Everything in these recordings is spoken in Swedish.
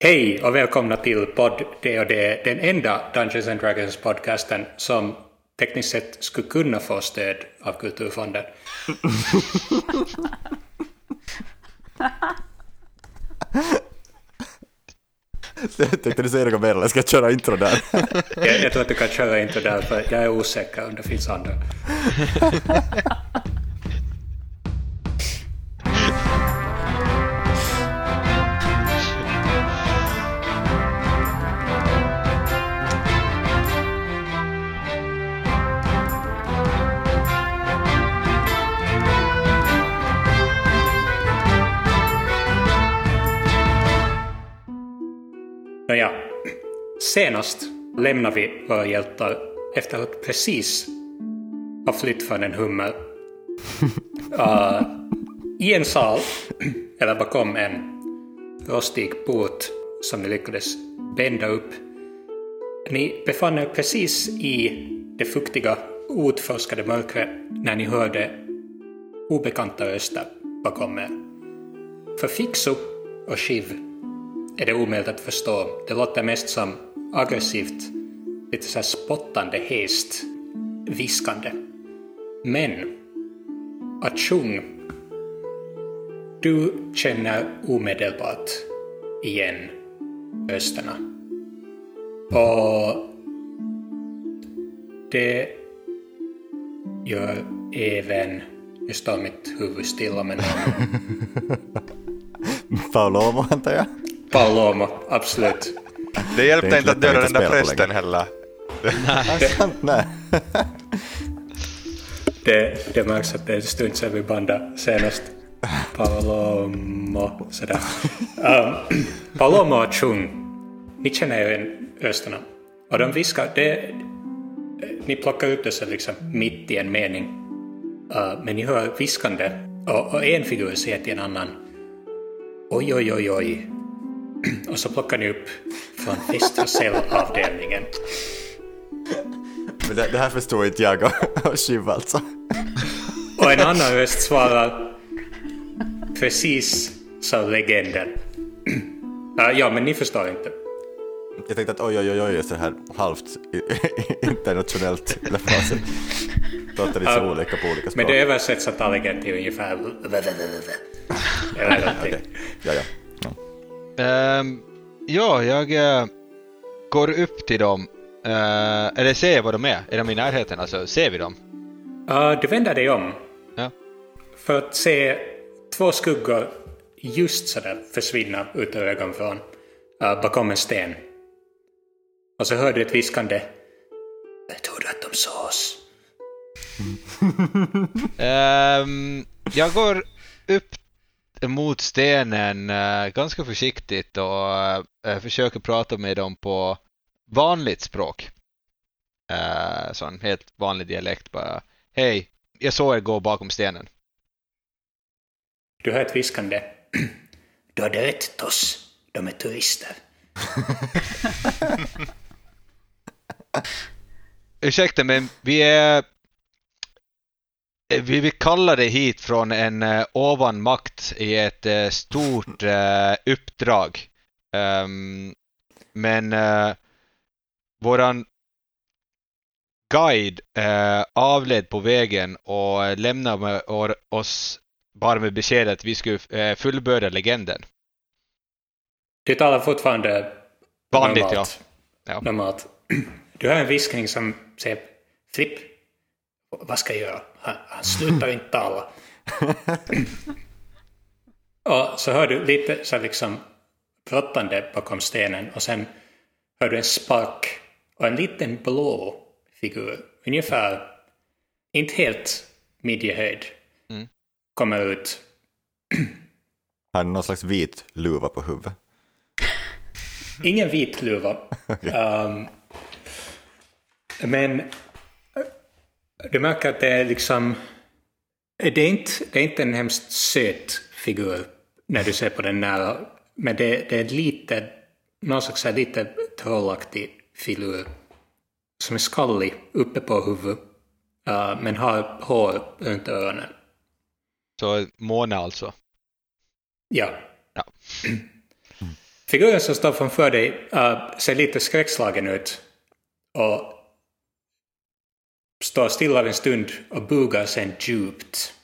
Hej och välkomna till podd det, den enda Dungeons and Dragons podcasten som tekniskt sett skulle kunna få stöd av Kulturfonden. Jag tänkte du säga något mer eller ska jag köra intro där? Jag, jag tror att du kan köra intro där för jag är osäker om det finns andra. Nåja, senast lämnar vi våra hjältar efter att precis ha flytt från en hummel. Uh, I en sal, eller bakom en rostig port som ni lyckades bända upp. Ni befann er precis i det fuktiga, outforskade mörkret när ni hörde obekanta röster bakom er. För Fixo och Shiv är det omöjligt att förstå. Det låter mest som aggressivt, lite så här spottande, hest, viskande. Men Att sjunga... du känner omedelbart igen rösterna. Och det gör även... Nu står mitt huvud stilla med namn. Paolomo antar jag? Palomo, absolut. Det hjälpte inte att döda den där prästen heller. Nej. Det, det märks att det är en stund sedan vi bandade senast. Palomo, sådär. Um, Palomo och Chung, ni känner ju igen rösterna. Och de viskar, det, ni plockar ut det så liksom mitt i en mening. Uh, men ni hör viskande. Och, och en figur säger till en annan Oj, oj, oj, oj. Och så plockar ni upp från Västra cellavdelningen. Men det, det här förstår inte jag och, Shiv alltså. Och en annan röst svarar precis som legenden. Ja, ja, men ni förstår inte. Jag tänkte att oj oj oj oj, så här halvt internationellt. Säger. Låter lite olika på olika språk. Men det översätts antagligen till ungefär... Eller någonting. Okej, ja ja. Ehm, ja, jag eh, går upp till dem. Eh, eller ser jag vad de är? Är de i närheten? Alltså, ser vi dem? Ja, du vänder dig om Ja. för att se två skuggor just sådär försvinna ut ur ögonvrån uh, bakom en sten. Och så hör du ett viskande. Jag trodde att de såg oss. Ehm, jag går upp mot stenen eh, ganska försiktigt och eh, försöker prata med dem på vanligt språk. Uh, sån helt vanlig dialekt bara. Hej, jag såg er gå bakom stenen. Du hör ett viskande. Du hade rätt Toss. De är turister. Ursäkta, men vi är... Vi blir kallade hit från en uh, ovan makt i ett eh, stort eh, uppdrag. Ehm, men uh, våran guide uh, avled på vägen och lämnade med, oss bara med beskedet att vi skulle fullbörda legenden. Du talar fortfarande Vanligt, normalt. Ja. normalt. Du hör en viskning som säger Flipp, vad ska jag göra? Han, han slutar inte tala. och så hör du lite så liksom brottande bakom stenen och sen hör du en spark och en liten blå figur, ungefär, inte helt midjehöjd, Mm. kommer ut. Har han någon slags vit luva på huvudet? Ingen vit luva. Um, men eh, du märker att det är liksom... Det är inte, det är inte en hemskt söt figur när du ser på den nära. Men det, det är lite, någon slags lite trollaktig filur. Som är skallig uppe på huvudet. uh, men har hår runt öronen. Så Mona alltså. Ja. Ja. Figuren som står framför dig uh, ser lite skräckslagen ut och står stilla en stund och bugar sen djupt.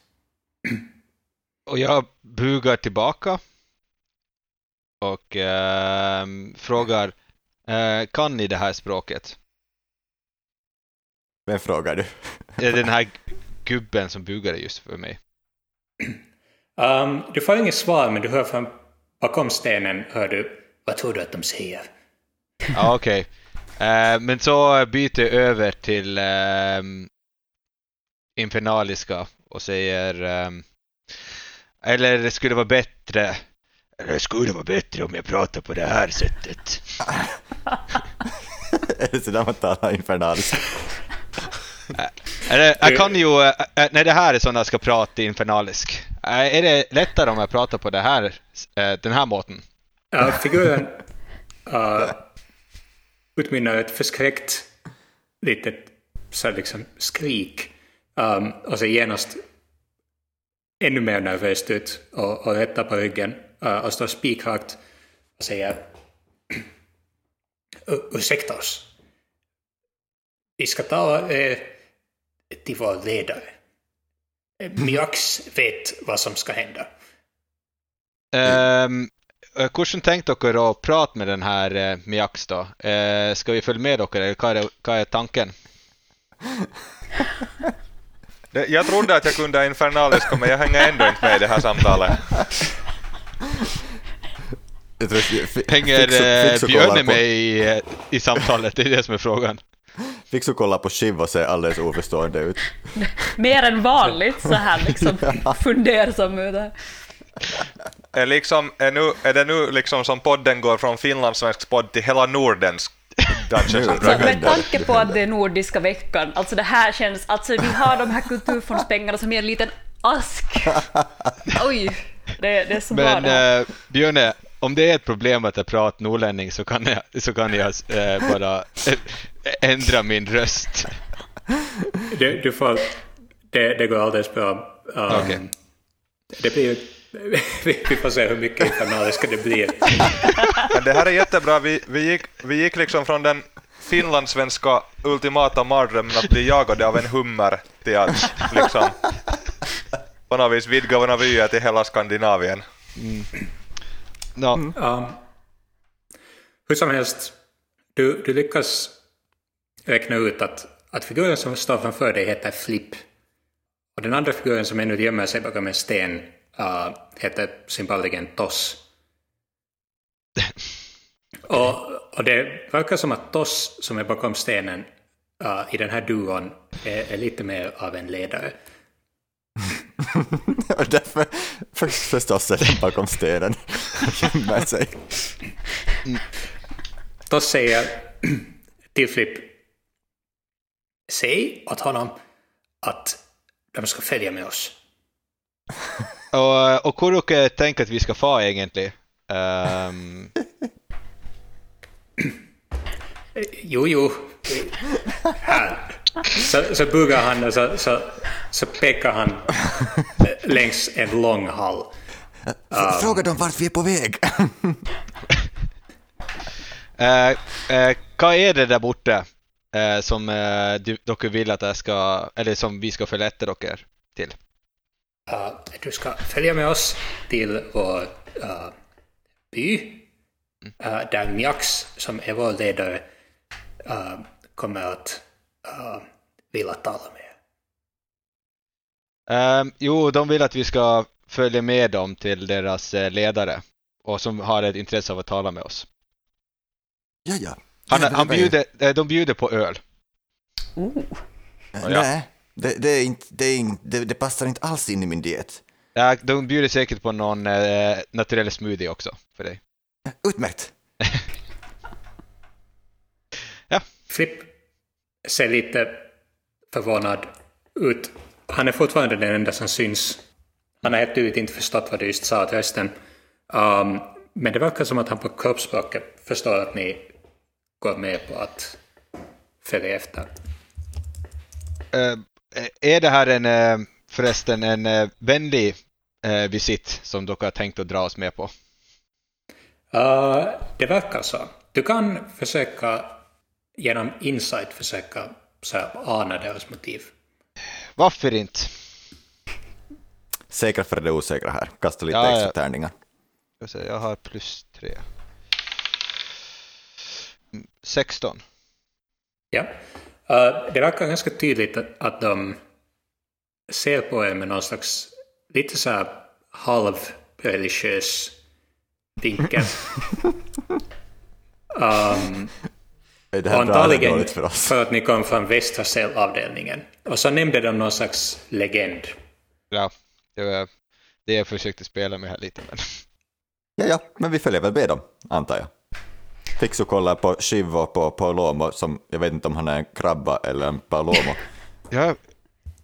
Och jag bugar tillbaka och eh, frågar eh, kan ni det här språket? Vem frågar du? Det är den här gubben som bugade just för mig. Um, du får inget svar men du hör från bakom stenen hör du vad tror du att de säger? Ja, okej. Eh, men så byter jag över till ehm, infernaliska och säger ehm, eller det skulle vara bättre eller det skulle vara bättre om jag pratar på det här sättet. är det sådär man talar infernaliskt? Eller, jag kan ju, eh, eh, när det här är sådana jag ska prata infernalisk. Eh, är det lättare om jag pratar på det här, eh, den här måten? Uh, figuren uh, utmynnar ett förskräckt litet så här liksom skrik um, och ser genast ännu mer nervöst ut och, och rättar på ryggen uh, och står spikrakt och säger ursäkta oss. Vi ska ta eh, till vår ledare. Eh, Mjax vet vad som ska hända. Um, Hvordan tenkte dere å prate med den eh, Miax, da? Eh, skal vi følge med dere, eller hva er, det, hva er tanken? Det, jag trodde att jag kunde infernaliska men jag hänger ändå inte med i det här samtalet. Hänger eh, Björne med i, eh, i samtalet? Det är det som är frågan. Fixu kollar på Shiv och ser alldeles oförstående ut. Mer än vanligt så här liksom fundersam här. Är, liksom, är, nu, är det nu liksom som podden går från finlandssvensk podd till hela Nordens. Så Dragons? med tanke på att det är Nordiska veckan, alltså det här känns, alltså vi har de här kulturfondspengarna som i en liten ask. Oj, det, det är så bra Men det här. eh, Björne, om det är ett problem att jag pratar norrlänning så kan jag, så kan jag eh, bara eh, ändra min röst. Du, du får, det, det går alldeles bra. Um, Okej. Det blir vi får se hur mycket infernaliska det blir. Men det här är jättebra. Vi, vi, gick, vi gick liksom från den finlandssvenska ultimata mardrömmen att bli jagade av en hummer till att liksom på något vis vidga våra vyer till hela Skandinavien. Nå, Um, hur som helst, du, du lyckas räkna ut att, att figuren som står framför dig heter Flip. Och den andra figuren som ännu gömmer sig bakom en sten uh, heter symboliken Toss. och, och det verkar som att Toss som är bakom stenen uh, i den här duon är, är lite mer av en ledare. Och därför för, förstås är den bakom stenen och gömmer sig. Toss säger till Flip Säg åt honom att de ska följa med oss. Och, och hur dere tenker at vi skal få, egentlig? Ehm, Jo, jo. Här. Så, så buggar han och så, så, så pekar han längs en lång hall. F- Fråga dem vart vi är på väg. eh, eh, hva er det der borte eh, som eh, du, dere vil at jeg skal Eller som vi skal følge etter dere til? Uh, du ska följa med oss till vår uh, by. Uh, där Mjax, som är vår ledare, uh, kommer att uh, vilja tala med. Ehm, jo, de vill att vi ska följa med dem till deras eh, ledare och som har ett intresse av att tala med oss. Ja, ja. Han, Ja, han bjuder, eh, de bjuder på öl. Oh. Nej, det, det, är inte, det, är inte, det, det passar inte alls in i min diet. Ja, de bjuder säkert på någon eh, naturell smoothie också för dig. Utmärkt. Flipp ser lite förvånad ut. Han är fortfarande den enda som syns. Han har helt ut inte förstått vad du just sa till rösten. Um, men det verkar som att han på kroppsspråket förstår att ni går med på att följa efter. Eh, är det här en, eh, förresten en eh, vänlig eh, visit som dere har tänkt att dra oss med på? Uh, det verkar så. Du kan försöka genom insight försöka så här, ana deras motiv. Varför inte? Säkra för det osäkra här. Kasta lite Ja, extra ja. tärningar. Jag har plus tre. Mm, 16. Ja. Uh, det verkar ganska tydligt att, att de ser på er med någon slags lite så här halvreligiös vinkel. um, det här antagligen för oss? för att ni kom från västra cellavdelningen. Och så nämnde de någon slags legend. Ja, det var det jag försökte spela med här lite. Men... Ja, ja, men vi följer väl med dem, antar jag. Fixo kollar på Shiv och på Paulomo, som jag vet inte om han är en krabba eller en Paulomo. Ja,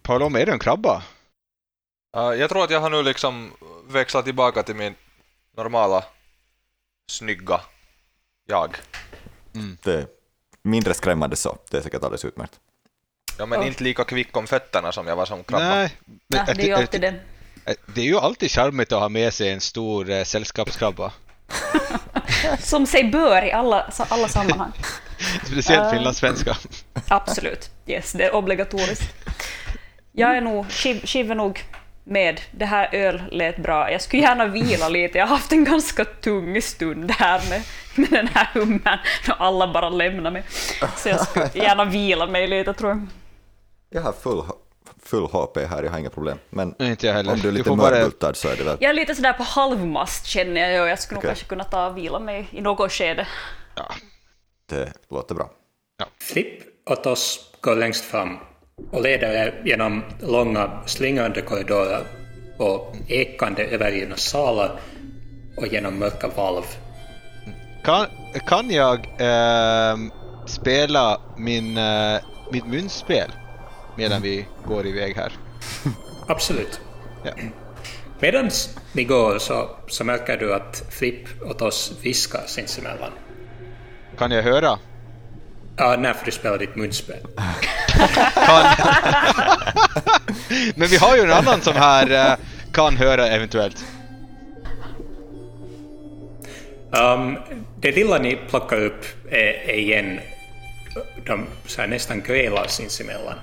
Paolo, är du en krabba? Uh, jag tror att jag har nu liksom växlat tillbaka till min normala, snygga jag. Det är mindre skrämmande så, det är säkert alldeles utmärkt. Ja, men Oj. inte lika kvick om fötterna som jag var som krabba. Nej, men Ja, det är ju alltid det. det är ju alltid charmigt att ha med sig en stor eh, sällskapskrabba. Som sig bör i alla, alla sammanhang. Speciellt Ah. finlandssvenska. Absolut. Yes, det är obligatoriskt. Jag är nog, Shiv, Shiv är nog med. Det här öl lät bra. Jag skulle gärna vila lite. Jag har haft en ganska tung stund här med, med den här hummern och alla bara lämnar mig. Så jag skulle gärna vila mig lite tror jag. Jag har full, full HP här, jag har inga problem. Men inte jag heller. om du är Du lite får bara- mörbultad så är det väl... Jag är lite sådär på halvmast känner jag och jag skulle nog Okej. kanske kunna ta och vila mig i något skede. Ja. Det låter bra. Flipp och Toss går längst fram och leder er genom långa slingrande korridorer och ekande övergivna salar och genom mörka valv. Kan, kan jag ehm, spela min, eh, mitt munspel medan vi går iväg här? Absolut. Ja. Medan ni går så, så märker du att Flipp och Toss viskar sinsemellan. Kan jag höra? Ja, när får du spela ditt munspel? Men vi har ju en annan som här eh, kan höra eventuellt. Um, det lilla ni plockar upp är, är igen de så här, nästan grälar sinsemellan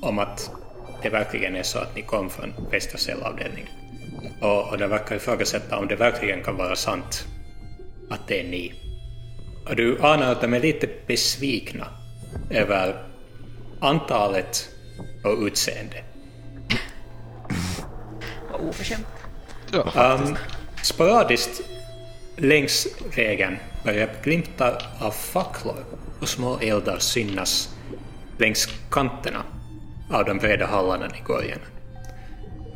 om att det verkligen är så att ni kom från västra cellavdelningen. Och, och de verkar ifrågasätta om det verkligen kan vara sant att det är ni. Och du anar att de är lite besvikna över antalet och utseende. Vad oförskämt. Um, sporadiskt längs vägen börjar glimtar av facklor och små eldar synas längs kanterna av de breda hallarna ni går igenom.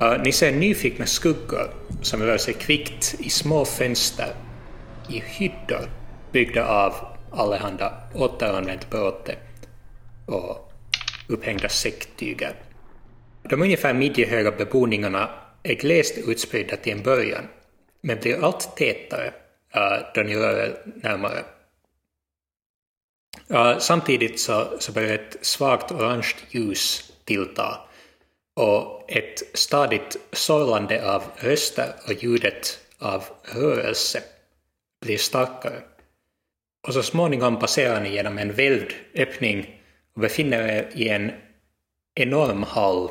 Uh, äh, ni ser nyfikna skuggor som rör sig kvickt i små fönster i hyddor byggda av allehanda återanvänt bråte och upphängda säcktyger. De ungefär midjehöga beboningarna är glest utspridda till en början, men blir allt tätare uh, då ni rör er närmare. Uh, samtidigt så, så börjar ett svagt orange ljus tillta och ett stadigt sorlande av röster och ljudet av rörelse blir starkare. Och så småningom passerar ni genom en välvd öppning och befinner er i en enorm hall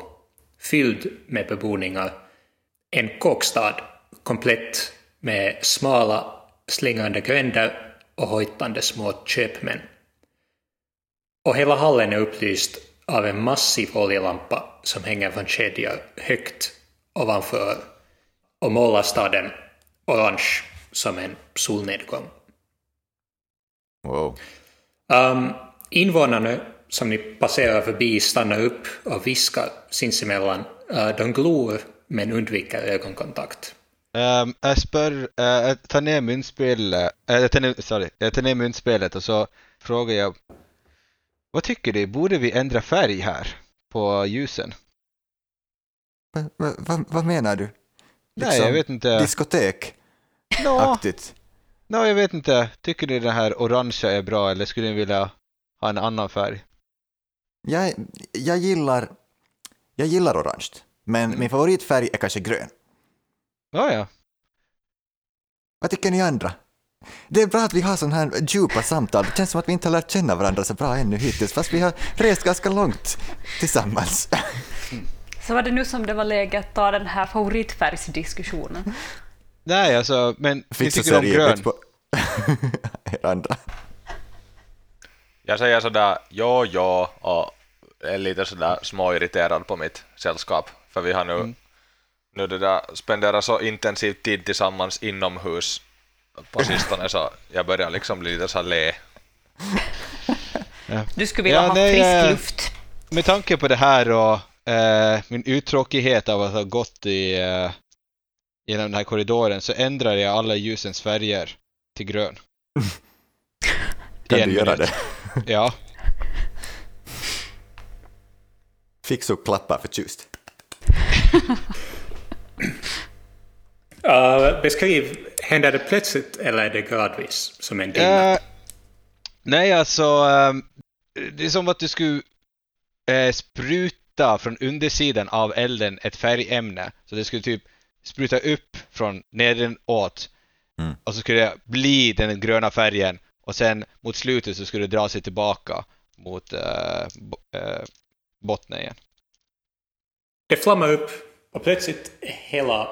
fylld med beboningar. En kåkstad komplett med smala slingrande gränder och hojtande små köpmän. Och hela hallen är upplyst av en massiv oljelampa som hänger från kedjor högt ovanför och målar staden orange som en solnedgång. Wow. Um, invånarna som ni passerar förbi stannar upp och viskar sinsemellan. Uh, de glor men undviker ögonkontakt. Um, jag spör, uh, jag tar ner munspelet, uh, jag, tar ner, sorry, jag tar ner munspelet och så frågar jag Vad tycker du, borde vi ändra färg här på ljusen? Va, va, va, vad menar du? Nej, jag vet inte. Diskotek-aktigt? Nå, no, jag vet inte. Tycker du den här orangea är bra eller skulle ni vilja ha en annan färg? Jag, jag, gillar, jag gillar orange, men Mm. min favoritfärg är kanske grön. Ja, ja. Vad tycker ni andra? Det är bra att vi har sådana här djupa samtal. Det känns som att vi inte har lärt känna varandra så bra ännu hittills, fast vi har rest ganska långt tillsammans. Så var det nu som det var läge att ta den här favoritfärgsdiskussionen. Nej, alltså, men ni Fixa tycker om grön. på er andra. Jag säger sådär jo, jo och är lite sådär småirriterad på mitt sällskap. För vi har nu, nu det där spenderat så intensiv tid tillsammans inomhus på sistone så jag börjar liksom bli lite så le. Du skulle vilja Ja, ha nej, frisk eh, luft. Med tanke på det här och eh, min uttråkighet av att ha gått i, eh, genom den här korridoren så ändrar jag alla ljusens färger till grön. Kan du göra minut. det? Ja. Fixo klappar förtjust. Uh, beskriv, händer det plötsligt eller är det gradvis som en dimma? Eh, nej, alltså ehm, det är som att du skulle eh, spruta från undersidan av elden ett färgämne. Så det skulle typ spruta upp från nedanåt Mm. och så skulle det bli den gröna färgen och sen mot slutet så skulle det dra sig tillbaka mot eh, bo- botten igen. Det flammar upp och plötsligt hela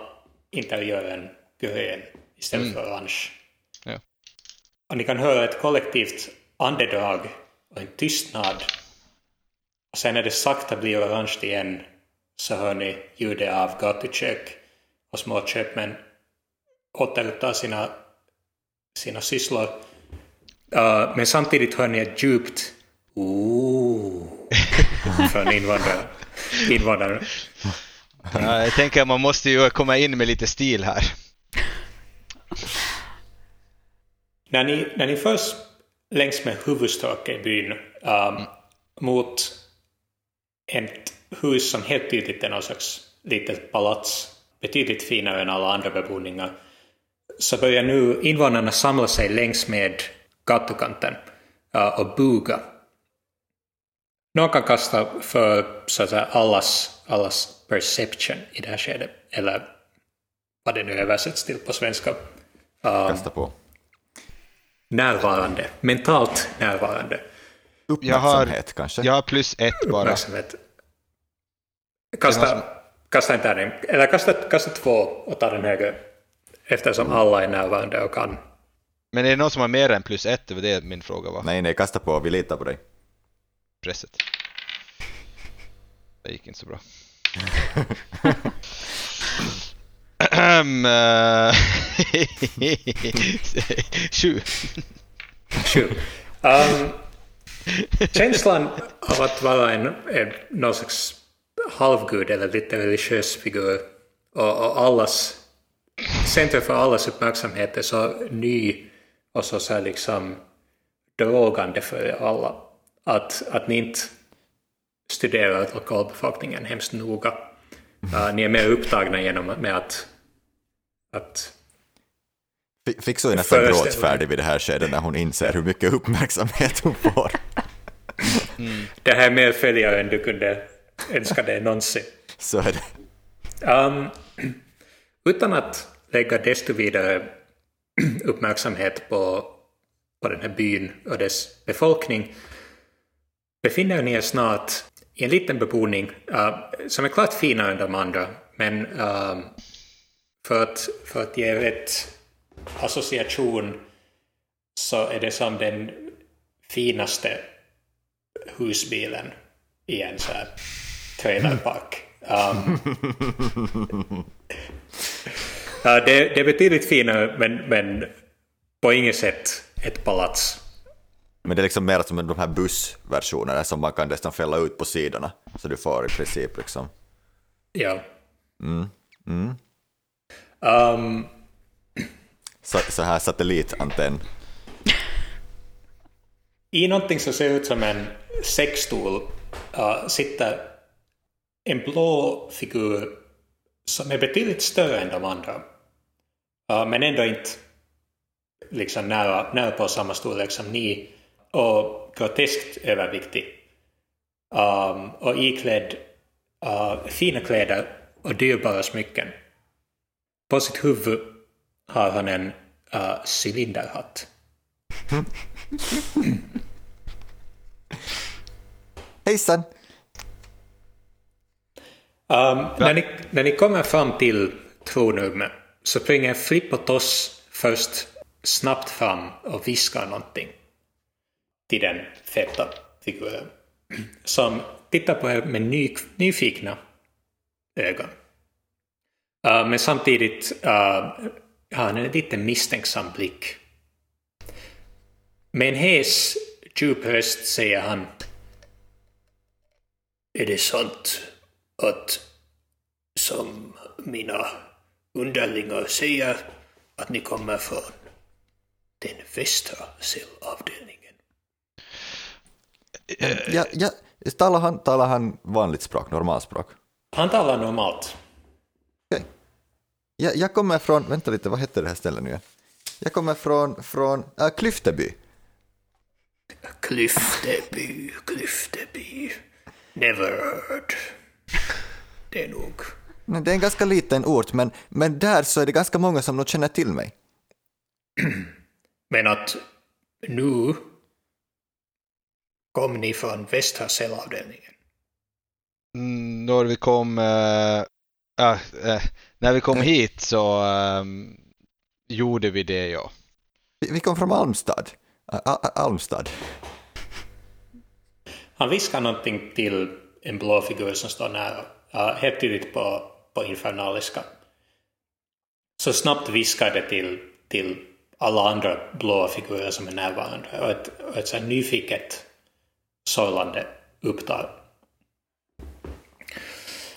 interiören grön istället Mm. för orange. Ja. Och ni kan höra ett kollektivt andedrag och en tystnad. Och sen när det sakta blir orange igen så hör ni ljudet av gatukök och små köpmän återuppta sina, sina sysslor. Uh, men samtidigt hör ni ett djupt ooh från invandrare. invandrare. Ja, jag tänker att man måste ju komma in med lite stil här. När ni, när ni förs längs med huvudstråket i byn um, mot ett hus som helt tydligt är någon slags litet palats, betydligt finare än alla andra beboningar, så börjar nu invånarna samla sig längs med gatukanten uh, och buga. Någon kan kasta för så att säga, allas, allas perception i det här skedet, eller vad det nu översätts till på svenska. Um, Kasta på. närvarande, mentalt närvarande. Jag har, Uppmärksamhet kanske? jag har plus ett bara. Uppmärksamhet. Kasta, kasta en tärning, eller kasta, kasta två och ta den högre. Eftersom alla är närvarande och kan. Men är det någon som har mer än plus ett? Det var det min fråga var. Nej, nej, kasta på. Vi litar på dig. Presset. Det gick inte så bra. Eh, Sju. Sju. Um, känslan av att vara en, en eh, någon slags halvgud eller lite religiös figur och, och allas centrum för allas uppmärksamhet är så ny och så, så här liksom drogande för alla att, att ni inte studerar lokalbefolkningen hemskt noga. Uh, ni är mer upptagna genom med att, att Fixo är nästan gråtfärdig vid det här skedet när hon inser hur mycket uppmärksamhet hon får. det här är mer följare än du kunde önska dig någonsin. Så är det. Um, utan att lägga desto vidare uppmärksamhet på, på den här byn och dess befolkning befinner ni er snart i en liten beboning uh, som är klart finare än de andra, men um, för, att, för att ge rätt association så är det som den finaste husbilen i en så här trailerpark. Um, Ja, det, det är betydligt finare, men, men på inget sätt ett palats. Men det är liksom mer som de här bussversionerna som man kan nästan fälla ut på sidorna. Så du får i princip liksom... Ja. Mm. Um, Så, så här satellitantenn. I någonting som ser ut som en säckstol uh, sitter en blå figur som är betydligt större än de andra. Uh, men ändå inte liksom nära, nära på samma storlek som ni och groteskt överviktig. Um, och iklädd uh, fina kläder och dyrbara smycken. På sitt huvud har han en uh, cylinderhatt. Hejsan! Um, när, ni, när ni kommer fram till tronrummet så springer Flipp och Toss först snabbt fram och viskar någonting till den feta figuren som tittar på er med ny, nyfikna ögon. Uh, men samtidigt uh, har han en lite misstänksam blick. Med en hes, djup röst säger han Är det sant att som mina underlingar säger att ni kommer från den västra cellavdelningen? Ja, ja, talar, han, talar han vanligt språk, normalspråk? Han talar normalt. Okej. Jag, jag kommer från, vänta lite, vad heter det här stället nu igen? Jag kommer från, från äh, Klyfteby. Klyfteby, Klyfteby. Never heard. Det är nog. Nej, Det är en ganska liten ort, men, men där så är det ganska många som nog känner till mig. Men att nu kom ni från västra cellavdelningen. Mm, när vi kom, äh, äh, när vi kom hit så ähm, gjorde vi det ja. Vi, vi kom från Almstad. Ä- Almstad. Han viskar någonting till en blå figur som står nära. Uh, helt tydligt på, på infernaliska. Så snabbt viskar det till, till alla andra blåa figurer som är närvarande. Och ett, och ett så här nyfiket sorlande upptar.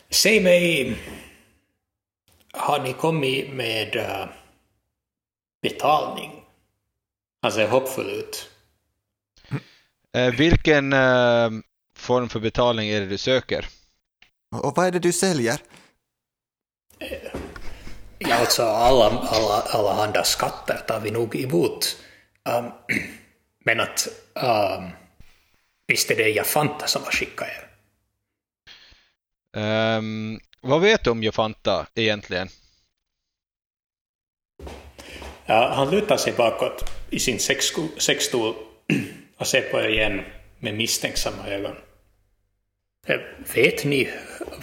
Säg mig, har ni kommit med uh, betalning? Han ser hoppfull ut. Äh, vilken äh, form för betalning är det du söker? Och vad är det du säljer? Ja, alltså alla, alla, alla andra skatter tar vi nog emot. Um, men att um, visst är det Jafanta som har skickat er? Ehm, vad vet du om Jofanta egentligen? Ja, han lutar sig bakåt i sin sexstol och ser på er igen med misstänksamma ögon. Eh, Vet ni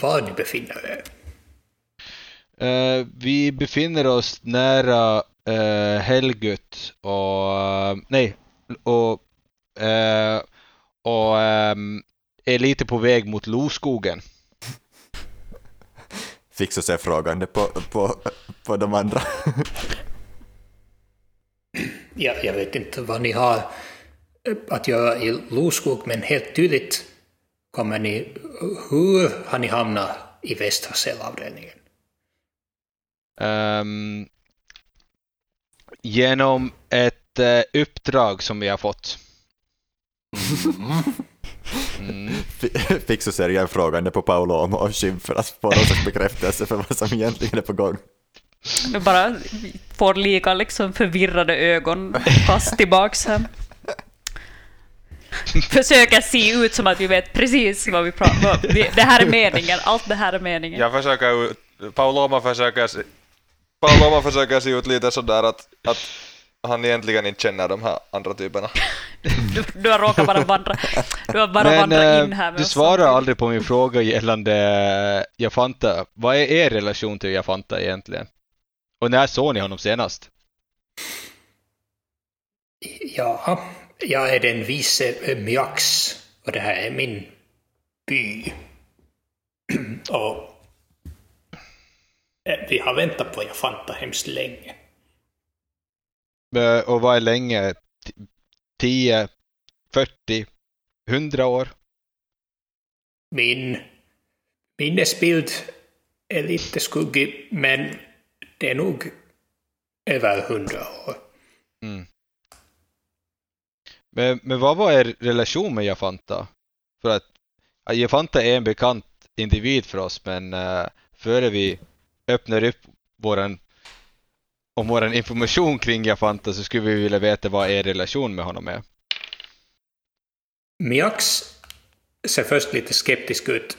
var ni befinner er? Eh, vi befinner oss nära uh, Helgut och eh, nej, och, eh, och ehm, är lite på väg mot Loskogen. Fick så se frågande på, på, på de andra. Ja, jag vet inte vad ni har eh, att göra i Loskog, men helt tydligt kommer ni... Hur har ni hamnat i västra cellavdelningen? Ehm, genom ett eh, uppdrag som vi har fått. Mm. Fick så ser jag frågande på Paolo och Shiv för att få någon slags bekräftelse för vad som egentligen är på gång. Nu bara får lika liksom förvirrade ögon fast tillbaks här. Försöker se ut som att vi vet precis vad vi pratar om. Det här är meningen, allt det här är meningen. Jag försöker ut, Pauloma försöker, se- Pauloma försöker se ut lite sådär att, att han egentligen inte känner de här andra typerna. Du, du har råkat bara vandra, du har bara Men vandrat eh, in här med du svarar aldrig på min fråga gällande eh, Jafanta. Vad är er relation till Jafanta egentligen? Och när såg ni honom senast? Ja, jag är den vise Myax och det här är min by. Och eh, vi har väntat på Jafanta hemskt länge. Eh, Och vad är länge? T- 10, 40, 100 år? Min minnesbild är lite skuggig, men det är nog över hundra år. Mm. Men, men vad var er relation med Jafanta? För att ja, Jafanta är en bekant individ för oss, men uh, före vi öppnar upp våran om våran information kring Jafanta så skulle vi vilja veta vad er relation med honom är. Miax ser först lite skeptisk ut,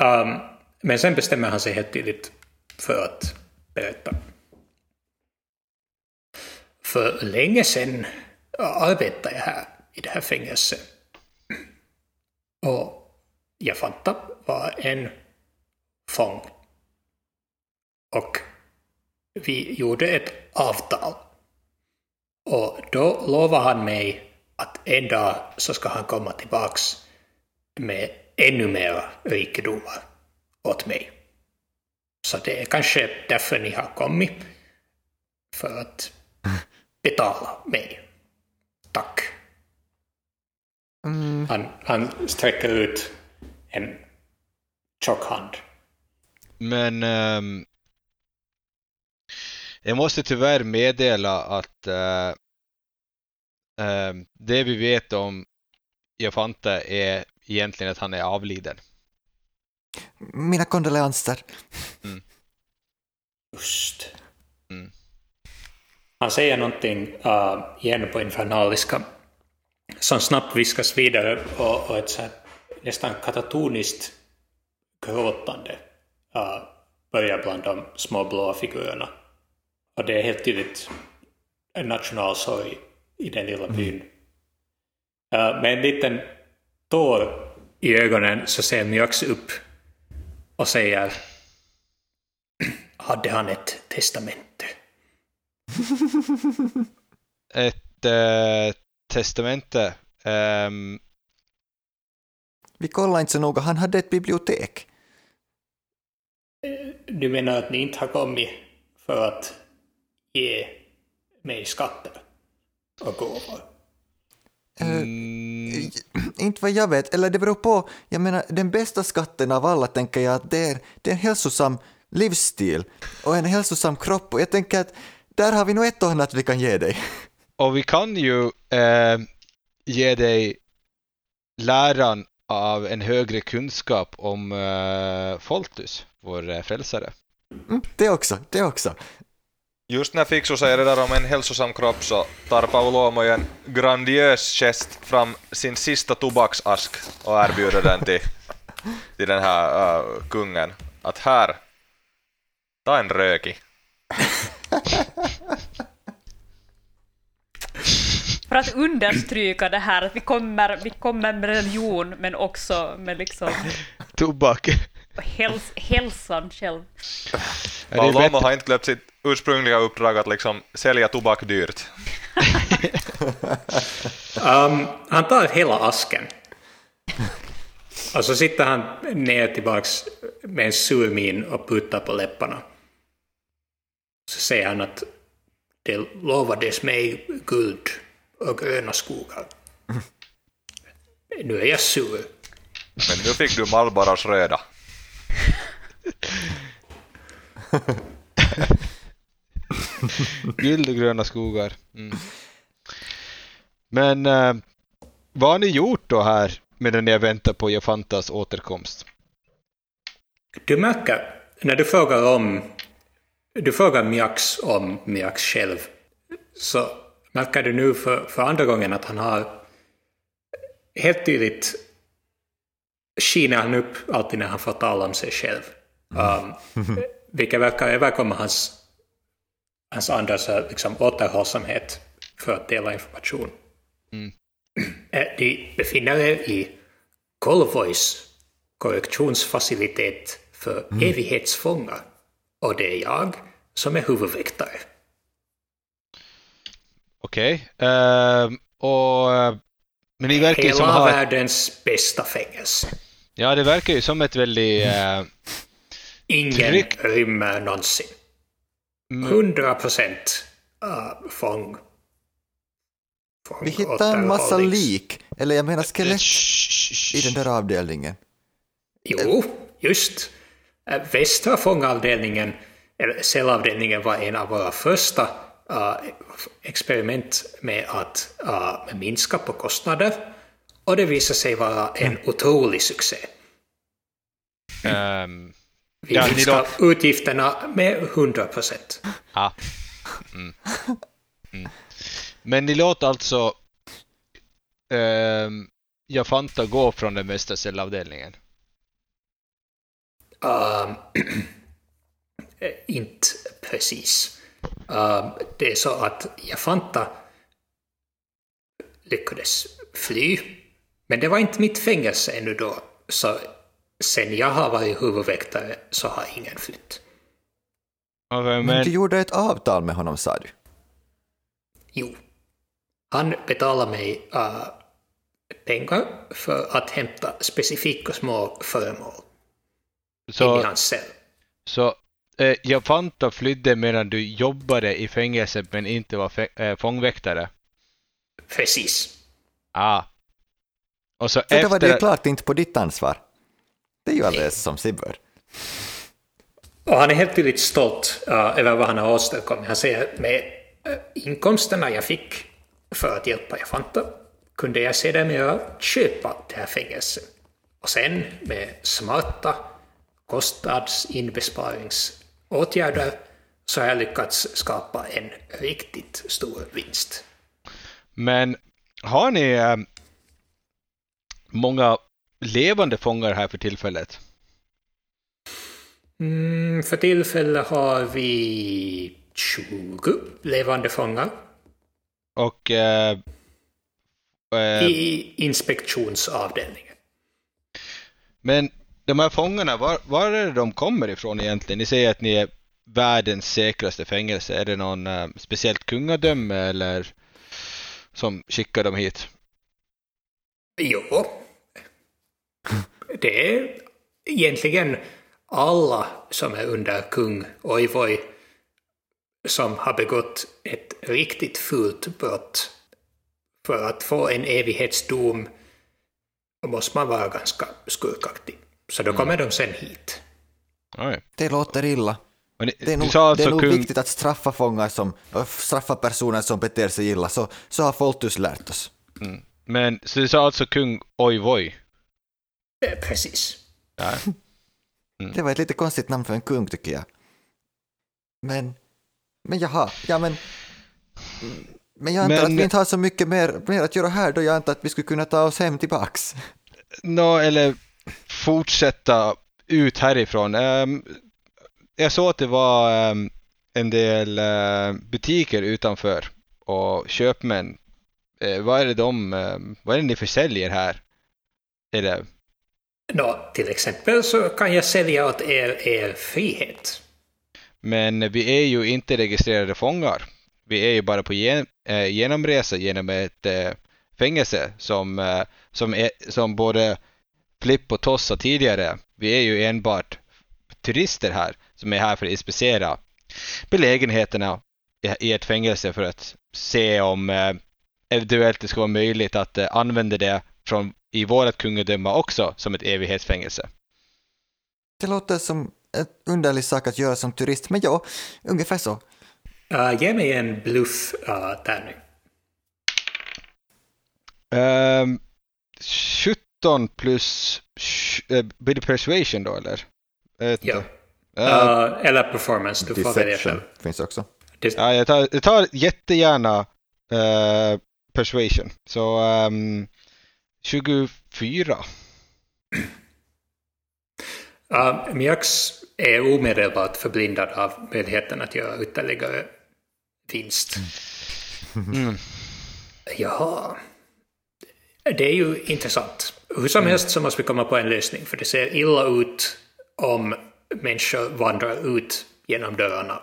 um, men sen bestämmer han sig helt tydligt för att berätta. för länge sedan arbetade jag här i det här fängelset. Och Jafanta var en fång. Och vi gjorde ett avtal. Och då lovade han mig att en dag så ska han komma tillbaks med ännu mera rikedomar åt mig. Så det är kanske därför ni har kommit. För att betala mig. Tack. Han, han sträcker ut en tjock hand. Men ehm, jag måste tyvärr meddela att eh, ehm, det vi vet om Jafanta är egentligen att han är avliden. Mina kondoleanser. Just. Mm. Han säger någonting uh, igen på infernaliska som snabbt viskas vidare och, och ett så här, nästan katatoniskt gråtande uh, börjar bland de små blåa figurerna. Och det är helt tydligt en nationalsorg i den lilla byn. Uh, med en liten tår i ögonen så ser Mjöx upp och säger hade han ett testamente? Ett eh, testamente. ehm, Vi kollade inte så noga, han hade ett bibliotek. Du menar att ni inte har kommit för att ge mig skatter och gåvor? mm, Inte vad jag vet, eller det beror på. Jag menar, den bästa skatten av alla tänker jag att det är, det är en hälsosam livsstil och en hälsosam kropp. Och jag tänker att där har vi nog ett och annat vi kan ge dig. och vi kan ju eh, ge dig läran av en högre kunskap om eh, Foltus, vår eh, frälsare. Mm, det också, det också. Just när Fixo säger det där om en hälsosam kropp så tar Paolo en grandiös gest fram sin sista tobaksask och erbjuder den till, till den här uh, kungen. Att här, ta en röki. För att understryka det här att vi kommer, vi kommer med religion men också med liksom Tobak. häls, hälsan själv. Paolo har inte glömt sitt ursprungliga uppdrag att liksom sälja tobak dyrt. Um, han tar hela asken. Och så sitter han ner tillbaks med en sur min och puttar på läpparna. Så säger han att det lovades mig guld och gröna skogar. Nu är jag sur. Men nu fick du Marlboros röda. Guld och gröna skogar. Mm. Men eh, vad har ni gjort då här medan ni väntar på Jafantas återkomst? Du märker, när du frågar om du frågar Mjax om Mjax själv, så märker du nu för, för andra gången att han har helt tydligt skiner han upp alltid när han får tala om sig själv. Um, vilket verkar överkomma hans, hans andra så här, liksom, återhållsamhet för att dela information. Eh, De befinner er i Kolvois korrektionsfacilitet för evighetsfångar. Och det är jag som är huvudväktare. Okej. Ehm, och... eh, Men ni verkar ju som Hela har... världens bästa fängelse. Ja, det verkar ju som ett väldigt... eh, Ingen Tryggt. rymmer någonsin. Mm. 100 procent uh, fång. fång Vi hittar en massa lik, eller jag menar skelett i den där avdelningen. Jo, just. Eh, Västra fångavdelningen, eller cellavdelningen, var en av våra första eh, experiment med att eh, minska på kostnader. Och det visade sig vara en otrolig succé. ehm, Vi minskar utgifterna med 100 procent. ja. Mm. Mm. Men ni låter alltså ehm, Jafanta gå från den västra cellavdelningen? Um, inte precis. Uh, det är så att Jafanta lyckades fly, men det var inte mitt fängelse ännu då, så sen jag har varit huvudväktare så har ingen flytt. Okej, Men men, du gjorde ett avtal med honom sa du. Jo, han betalade mig uh, pengar för att hämta specifika små föremål in i så, hans cell. så eh, Jafanta flydde medan du jobbade i fängelset men inte var fä- eh, fångväktare? Precis. Ah. Och så då efter... var det ju klart inte på ditt ansvar. Det är ju alldeles som sig bör. Och han är helt tydligt stolt uh, över vad han har åstadkommit. Han säger med uh, inkomsterna jag fick för att hjälpa Jafanta kunde jag sedermera köpa det här fängelset. Och sen med smarta kostnadsinbesparingsåtgärder så har jag lyckats skapa en riktigt stor vinst. Men har ni eh, många levande fångar här för tillfället? Mm, för tillfället har vi 20 levande fångar Och eh, eh, i inspektionsavdelningen. Men de här fångarna, var, var är det de kommer ifrån egentligen? Ni säger att ni är världens säkraste fängelse. Är det någon eh, speciellt kungadöme eller som skickar dem hit? Jo. Det är egentligen alla som är under kung Oivoi som har begått ett riktigt fult brott. För att få en evighetsdom måste man vara ganska skurkaktig. Så då kommer de sen hit. Oj. Det låter illa. Ni, Det är nog, sa det alltså är nog kung... viktigt att straffa fångar som, straffa personer som beter sig illa, så, så har Foltus lärt oss. Mm. Men så du sa alltså kung Oivoi? Eh, Precis. Ja. Det var ett lite konstigt namn för en kung tycker jag. Men, men jaha, ja men... Men jag antar Men- att vi inte har så mycket mer, mer att göra här då jag antar att vi skulle kunna ta oss hem tillbaks. Nå, eller fortsätta ut härifrån. Ehm, jag såg att det var ehm, en del eh, butiker utanför och köpmän. Eh, vad är det de, eh, vad är det ni försäljer här? Är det, Nå, till exempel så kan jag sälja åt er er frihet. men vi är ju inte registrerade fångar. Vi är ju bara på gen, eh, genomresa genom ett eh, fängelse som, eh, som, är, som både Flipp och Toss sa tidigare. Vi är ju enbart turister här som är här för att inspicera belägenheterna i- ett fängelse för att se om eventuellt det ska vara möjligt att använda det från, i vårt kungadöme också som ett evighetsfängelse. Det låter som en underlig sak att göra som turist, men ja, ungefär så. Uh, ge mig en bluff uh, där nu. Um, 17 plus, eh, blir det persuasion då eller? Ja. Uh, eller performance, du får välja själv. Finns också. Ja, jag tar, jag tar jättegärna eh, persuasion. Så ehm, 24. uh, Mjax är omedelbart förblindad av möjligheten att göra ytterligare vinst. Mm. Jaha. Det är ju intressant. Hur som helst så måste vi komma på en lösning, för det ser illa ut om människor vandrar ut genom dörrarna.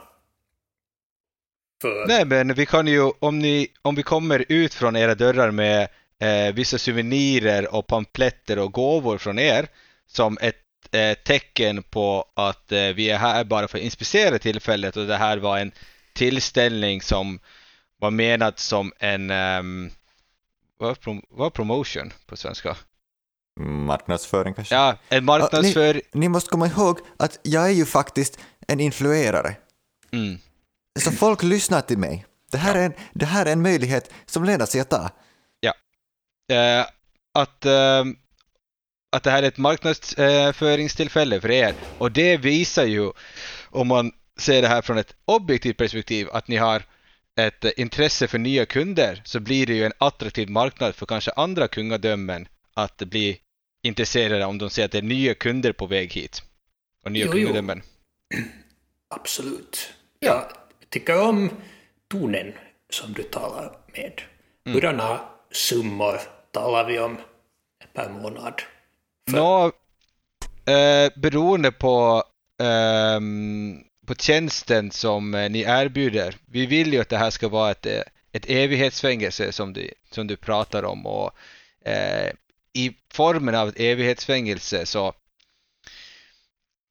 För, Nej, men vi kan ju, om, ni, om vi kommer ut från era dörrar med eh, vissa souvenirer och pamfletter och gåvor från er som ett eh, tecken på att eh, vi är här bara för att inspicera tillfället och det här var en tillställning som var menad som en um, vad, prom- vad promotion på svenska? Marknadsföring kanske? Ja, en marknadsför... Ni måste komma ihåg att jag är ju faktiskt en influerare. Mm. Så folk lyssnar till mig. Det här, är en, det här är en möjlighet som lönar sig att ta. Eh, att, eh, att det här är ett marknadsföringstillfälle för er och det visar ju om man ser det här från ett objektivt perspektiv att ni har ett intresse för nya kunder så blir det ju en attraktiv marknad för kanske andra kungadömen att bli intresserade om de ser att det är nya kunder på väg hit och nya Jo, jo. kungadömen. absolut. Ja, tycker om tonen som du talar med. Hurdana summor talar vi om per månad? Nå, eh, beroende på, eh, på tjänsten som eh, ni erbjuder. Vi vill ju att det här ska vara ett, eh, ett evighetsfängelse som du, som du pratar om och eh, i formen av ett evighetsfängelse så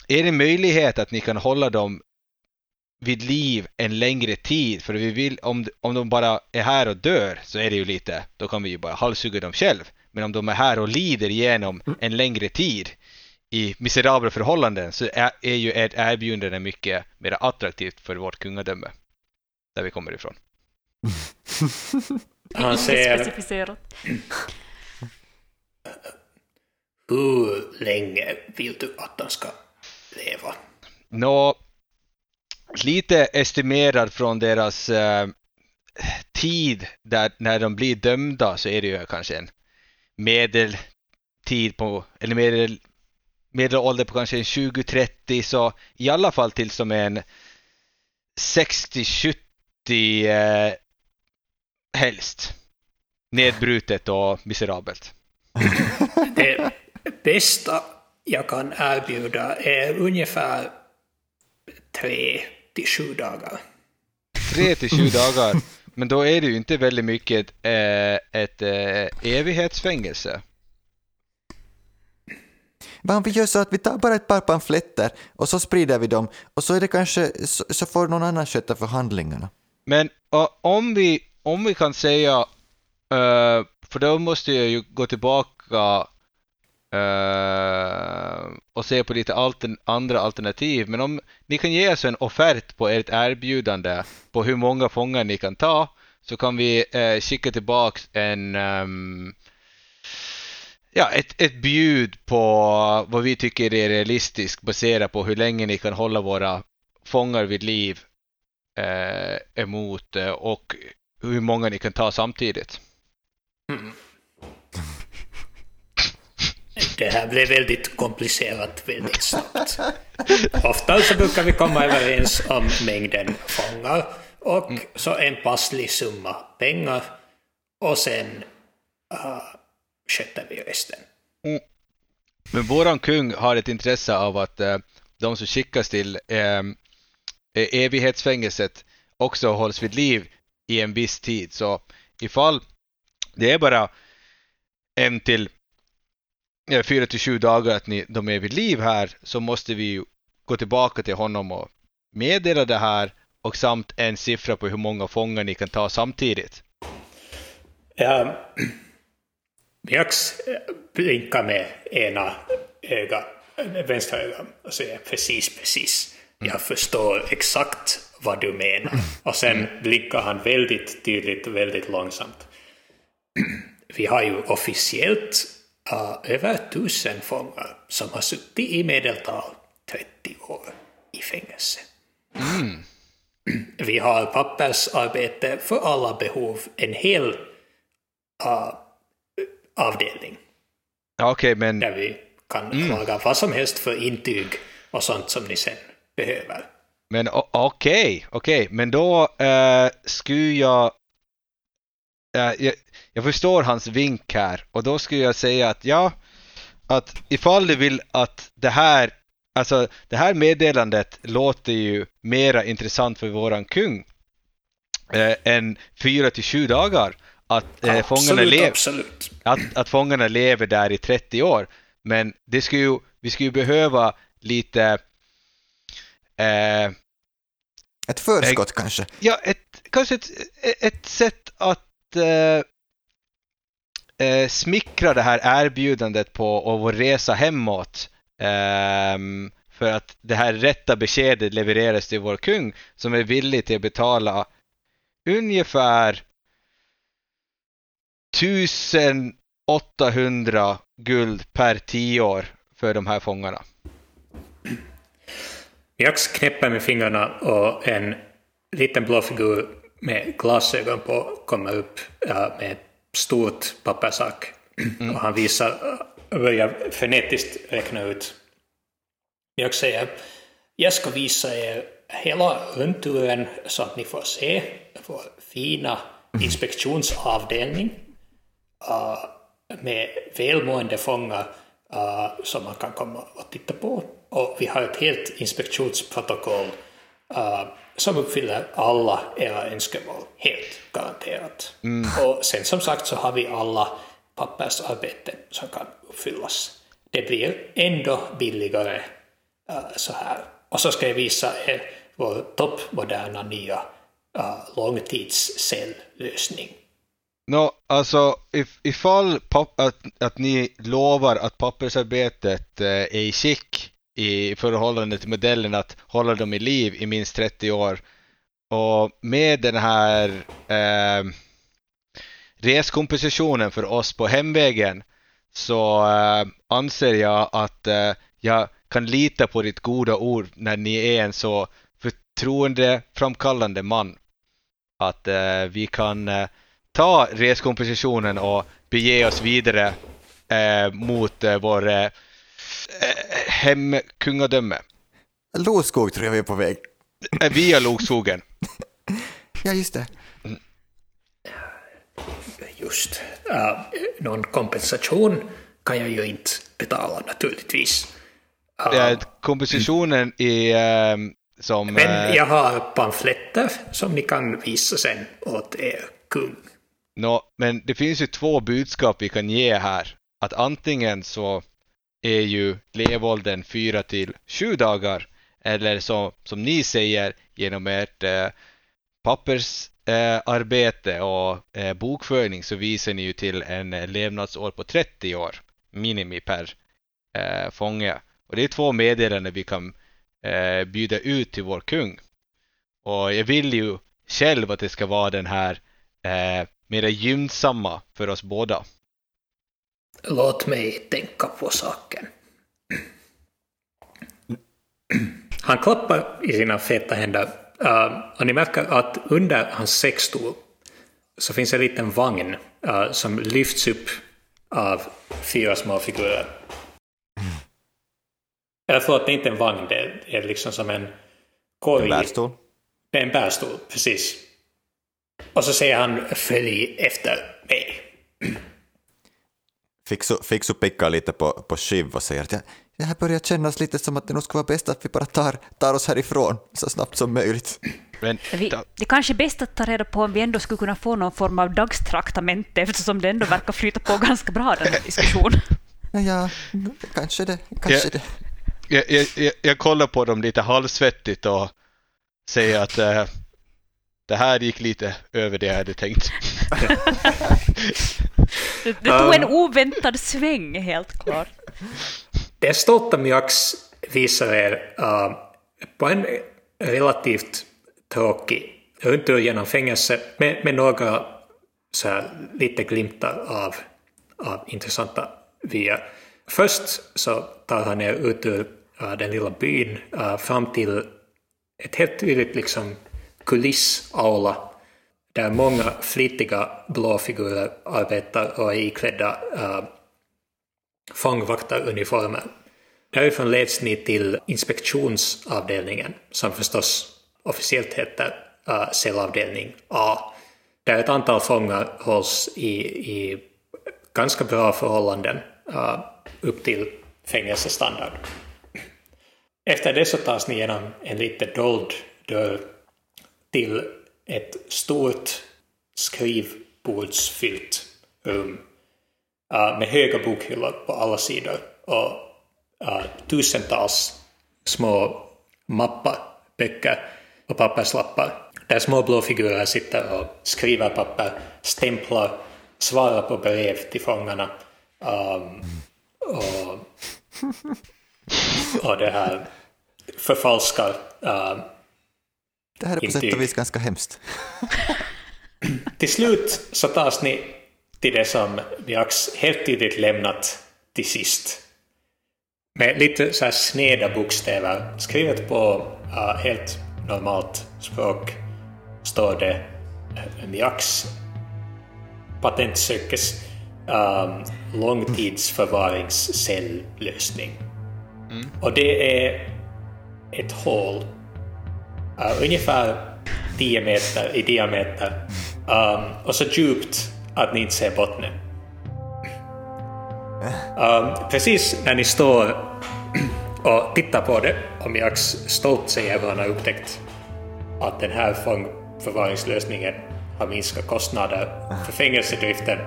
är det möjlighet att ni kan hålla dem vid liv en längre tid för vi vill om, om de bara är här och dör så är det ju lite då kan vi ju bara halshugga dem själv men om de är här och lider igenom en längre tid i miserabla förhållanden så är, är ju ert erbjudande mycket mer attraktivt för vårt kungadöme där vi kommer ifrån. Han säger Specificerat. hur länge vill du att de ska leva? Nå, lite estimerad från deras eh, tid där när de blir dömda så är det ju kanske en medeltid på, eller medel, medelålder på kanske en 20-30 så i alla fall tills de är en 60-70 eh, helst. Nedbrutet och miserabelt. Det bästa jag kan erbjuda är ungefär tre till sju dagar. Tre till sju dagar. Men då är det ju inte väldigt mycket eh, ett eh, evighetsfängelse. Vad om vi gör så att vi tar bara ett par pamfletter och så sprider vi dem och så är det kanske, så, så får någon annan sköta förhandlingarna. Men uh, om, vi, om vi kan säga, uh, för då måste jag ju gå tillbaka uh, och se på lite altern, andra alternativ. Men om ni kan ge oss en offert på ert erbjudande på hur många fångar ni kan ta så kan vi eh, skicka tillbaks en um, Ja, ett, ett bjud på vad vi tycker är realistiskt baserat på hur länge ni kan hålla våra fångar vid liv eh, emot eh, och hur många ni kan ta samtidigt. Mm. Det här blev väldigt komplicerat väldigt snabbt. Ofta så brukar vi komma överens om mängden fångar och så en passlig summa pengar och sen uh, sköter vi resten. Men våran kung har ett intresse av att eh, de som skickas till eh, evighetsfängelset också hålls vid liv i en viss tid. Så ifall det är bara en till fyra till sju dagar att ni, de är vid liv här så måste vi ju gå tillbaka till honom och meddela det här och samt en siffra på hur många fångar ni kan ta samtidigt. Ja, Björks blinkar med ena öga, vänstra öga och säger precis, precis. Jag förstår exakt vad du menar. Och sen blinkar han väldigt tydligt väldigt långsamt. Vi har ju officiellt uh, över tusen fångar som har suttit i medeltal 30 år i fängelse. Vi har pappersarbete för alla behov, en hel uh, avdelning Okej, men där vi kan laga vad som helst för intyg och sånt som ni sen behöver. Men okej, okej, men då eh, skulle jag, eh, jag... Jag förstår hans vink här och då skulle jag säga att ja, att ifall du vill att det här, alltså det här meddelandet låter ju mera intressant för våran kung eh, än fyra till sju dagar. Att, eh, fångarna absolut, lev, absolut. att, att fångarna lever där i 30 år. Men det skulle ju, vi skulle ju behöva lite eh, Ett förskott kanske. Ja, ett, kanske ett, ett sätt att eh, eh, smickra det här erbjudandet på och vår resa hemåt. Eh, för att det här rätta beskedet levereras till vår kung som är villig till att betala ungefär 1800 guld per tio år för de här fångarna. Jag knäpper med fingrarna och en liten blå figur med glasögon på kommer upp ja, med ett stort pappersark. Och han visar, börjar frenetiskt räkna ut. Jag säger, jag ska visa er hela rundturen så att ni får se vår fina inspektionsavdelning uh, med välmående fångar uh, som man kan komma och titta på. Och vi har ett helt inspektionsprotokoll uh, som uppfyller alla era önskemål, helt garanterat. Och sen som sagt så har vi alla pappersarbete som kan uppfyllas. Det blir ändå billigare uh, så här. Och så ska jag visa er vår toppmoderna nya uh, långtidscellösning. Nå, alltså if, ifall papp, att, att ni lovar att pappersarbetet eh, är i skick i förhållande till modellen att hålla dem i liv i minst 30 år och med den här eh, reskompositionen för oss på hemvägen så eh, anser jag att eh, jag kan lita på ditt goda ord när ni är en så förtroendeframkallande man. Att eh, vi kan eh, ta reskompositionen och bege oss vidare eh, mot eh, vår eh, hemkungadöme. Loskog tror jag vi är på väg. Via Lokskogen. Ja, just det. Just. Uh, någon kompensation kan jag ju inte betala naturligtvis. Uh, kompositionen i eh, som... men eh, jag har pamfletter som ni kan visa sen åt er kung. Nå, men det finns ju två budskap vi kan ge här. Att antingen så är ju levåldern 4 till 7 dagar eller så, som ni säger genom ert eh, pappersarbete eh, och eh, bokföring så visar ni ju till en levnadsår på 30 år minimi per eh, fånge. Och det är två meddelanden vi kan eh, bjuda ut till vår kung. Och jag vill ju själv att det ska vara den här eh, mera gynnsamma för oss båda. Låt mig tänka på saken. Han klappar i sina feta händer uh, och ni märker att under hans sexstol så finns en liten vagn uh, som lyfts upp av fyra små figurer. Eller förlåt, det är inte en vagn, det är, det är liksom som en korg. En bärstol. Det är en bärstol, precis. Och så säger han följ efter mig. Fixu, Fixu pickar lite på, på Shiv och säger att jag, det här börjar kännas lite som att det nog skulle vara bäst att vi bara tar, tar oss härifrån så snabbt som möjligt. Men, Vi, det kanske är bäst att ta reda på om vi ändå skulle kunna få någon form av dagstraktamente eftersom det ändå verkar flyta på ganska bra den här diskussionen. Ja, kanske det, kanske Ja. det. jag, jag, jag, jag kollar på dem lite halvsvettigt och säger att eh, det här gick lite över det jag hade tänkt. Det, det tog en oväntad sväng helt klart. Den stolta Mjax visar er uh, på en relativt tråkig rundtur genom fängelse med, med några så här, lite glimtar av, av intressanta vyer. Först så tar han er ut ur uh, den lilla byn uh, fram till ett helt tydligt liksom kulissaula där många flitiga blåfigurer arbetar och är iklädda eh, äh, fångvaktaruniformer. Därifrån leds ni till inspektionsavdelningen, som förstås officiellt heter eh, äh, cellavdelning A, där ett antal fångar hålls i, i ganska bra förhållanden äh, upp till fängelsestandard. Efter det så tas ni genom en lite dold dörr till ett stort skrivbordsfyllt rum uh, äh, med höga bokhyllor på alla sidor och uh, tusentals små mappar, böcker och papperslappar där små blå figurer sitter och skriver papper, stämplar, svarar på brev till fångarna um, och, och det här förfalskar uh, det här är på sätt Intyg. och vis ganska hemskt. Till slut så tas ni till det som helt tydligt lämnat till sist. Med lite så här sneda bokstäver skrivet på uh, helt normalt språk står det uh, Bjax patentsökes um, långtidsförvaringscelllösning. Och det är ett hål uh, ungefär 10 meter i diameter um, och så djupt att ni inte ser bottnen. Um, precis när ni står och tittar på det och Miax stolt säger vad han har upptäckt att den här fångförvaringslösningen har minskat kostnader för fängelsedriften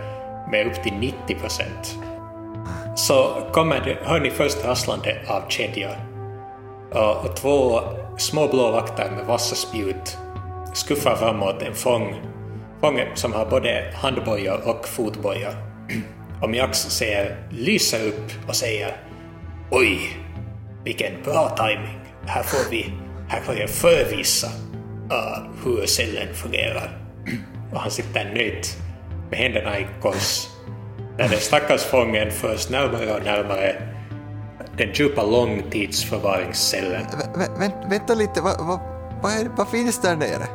med upp till 90 procent. Så kommer det, hör ni först rasslande av kedjor och, två små blå vakter med vassa spjut skuffar framåt en fång, fånge som har både handbojor och fotbojor. Och Miax ser lyser upp och säger Oj, vilken bra timing. Här får vi, här får jag förevisa uh, hur cellen fungerar. Och han sitter nöjd med händerna i kors när den stackars fången förs närmare och närmare den djupa långtidsförvaringscellen. Vä vä vänta lite, vad va, va vad finns där nere?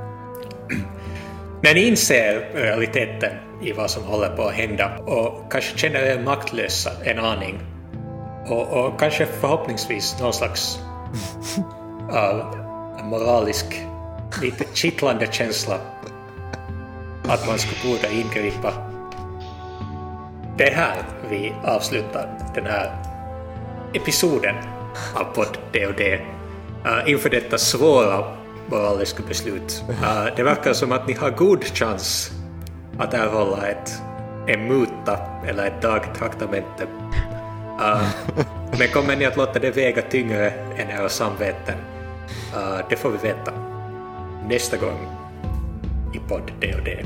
Ni inser realiteten i vad som håller på att hända och kanske känner er maktlösa en aning och, och kanske förhoppningsvis någon slags uh, moralisk, lite kittlande känsla att man skulle borde ingripa. Det är här vi avslutar den här episoden av podd D&D uh, eh, inför detta svåra moraliska beslut. Uh, det verkar som att ni har god chans att erhålla ett, en muta eller ett dagtraktamente. Uh, men kommer ni att låta det väga tyngre än era samveten? Uh, det får vi veta nästa gång i podd D&D.